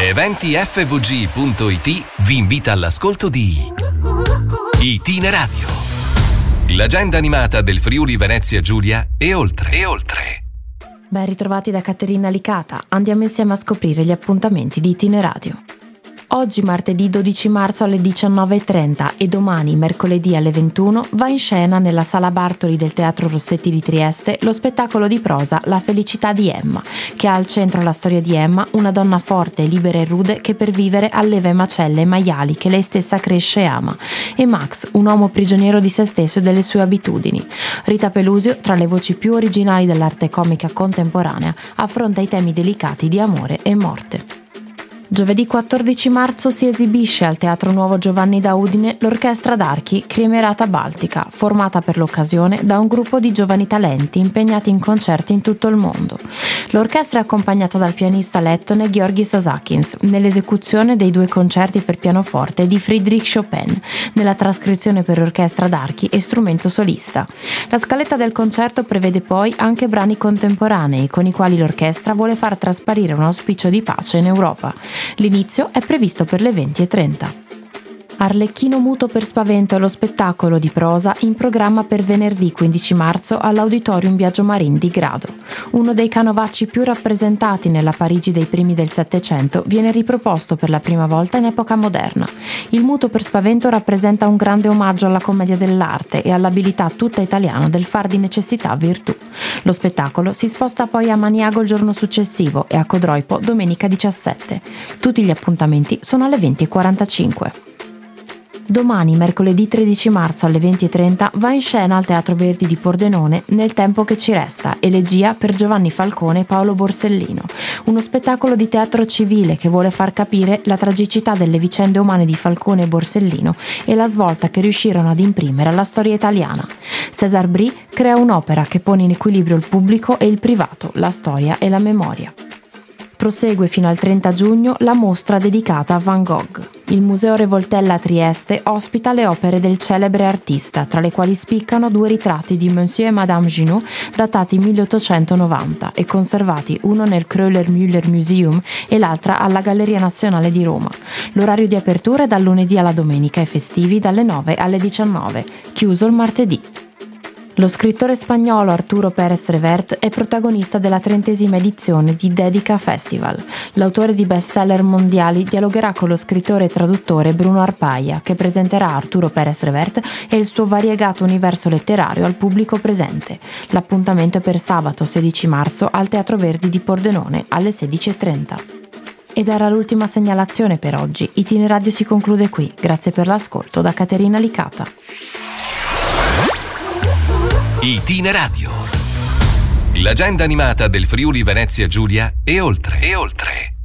EventiFVG.it vi invita all'ascolto di Itineradio. L'agenda animata del Friuli Venezia Giulia e oltre. E oltre. Ben ritrovati da Caterina Licata. Andiamo insieme a scoprire gli appuntamenti di Itineradio. Oggi martedì 12 marzo alle 19.30 e domani mercoledì alle 21 va in scena nella Sala Bartoli del Teatro Rossetti di Trieste lo spettacolo di prosa La felicità di Emma, che ha al centro la storia di Emma, una donna forte, libera e rude che per vivere alleva macelle e maiali che lei stessa cresce e ama, e Max, un uomo prigioniero di se stesso e delle sue abitudini. Rita Pelusio, tra le voci più originali dell'arte comica contemporanea, affronta i temi delicati di amore e morte. Giovedì 14 marzo si esibisce al Teatro Nuovo Giovanni da Udine l'Orchestra d'Archi Cremerata Baltica, formata per l'occasione da un gruppo di giovani talenti impegnati in concerti in tutto il mondo. L'orchestra è accompagnata dal pianista lettone Georgi Sasakins nell'esecuzione dei due concerti per pianoforte di Friedrich Chopin, nella trascrizione per orchestra d'archi e strumento solista. La scaletta del concerto prevede poi anche brani contemporanei con i quali l'orchestra vuole far trasparire un auspicio di pace in Europa. L'inizio è previsto per le 20.30. Arlecchino muto per spavento è lo spettacolo di prosa in programma per venerdì 15 marzo all'Auditorium Biagio Marin di Grado. Uno dei canovacci più rappresentati nella Parigi dei primi del Settecento viene riproposto per la prima volta in epoca moderna. Il muto per spavento rappresenta un grande omaggio alla commedia dell'arte e all'abilità tutta italiana del far di necessità virtù. Lo spettacolo si sposta poi a Maniago il giorno successivo e a Codroipo domenica 17. Tutti gli appuntamenti sono alle 20.45. Domani, mercoledì 13 marzo alle 20.30, va in scena al Teatro Verdi di Pordenone Nel tempo che ci resta, elegia per Giovanni Falcone e Paolo Borsellino, uno spettacolo di teatro civile che vuole far capire la tragicità delle vicende umane di Falcone e Borsellino e la svolta che riuscirono ad imprimere alla storia italiana. César Brie crea un'opera che pone in equilibrio il pubblico e il privato, la storia e la memoria. Prosegue fino al 30 giugno la mostra dedicata a Van Gogh. Il Museo Revoltella a Trieste ospita le opere del celebre artista, tra le quali spiccano due ritratti di Monsieur e Madame Junot datati 1890 e conservati uno nel Kröller-Müller Museum e l'altra alla Galleria Nazionale di Roma. L'orario di apertura è dal lunedì alla domenica e festivi dalle 9 alle 19, chiuso il martedì. Lo scrittore spagnolo Arturo Pérez Revert è protagonista della trentesima edizione di Dedica Festival. L'autore di bestseller mondiali dialogherà con lo scrittore e traduttore Bruno Arpaia, che presenterà Arturo Pérez Revert e il suo variegato universo letterario al pubblico presente. L'appuntamento è per sabato 16 marzo al Teatro Verdi di Pordenone alle 16.30. Ed era l'ultima segnalazione per oggi. Itineradio si conclude qui. Grazie per l'ascolto da Caterina Licata. Itineradio. L'agenda animata del Friuli Venezia Giulia e oltre. E oltre.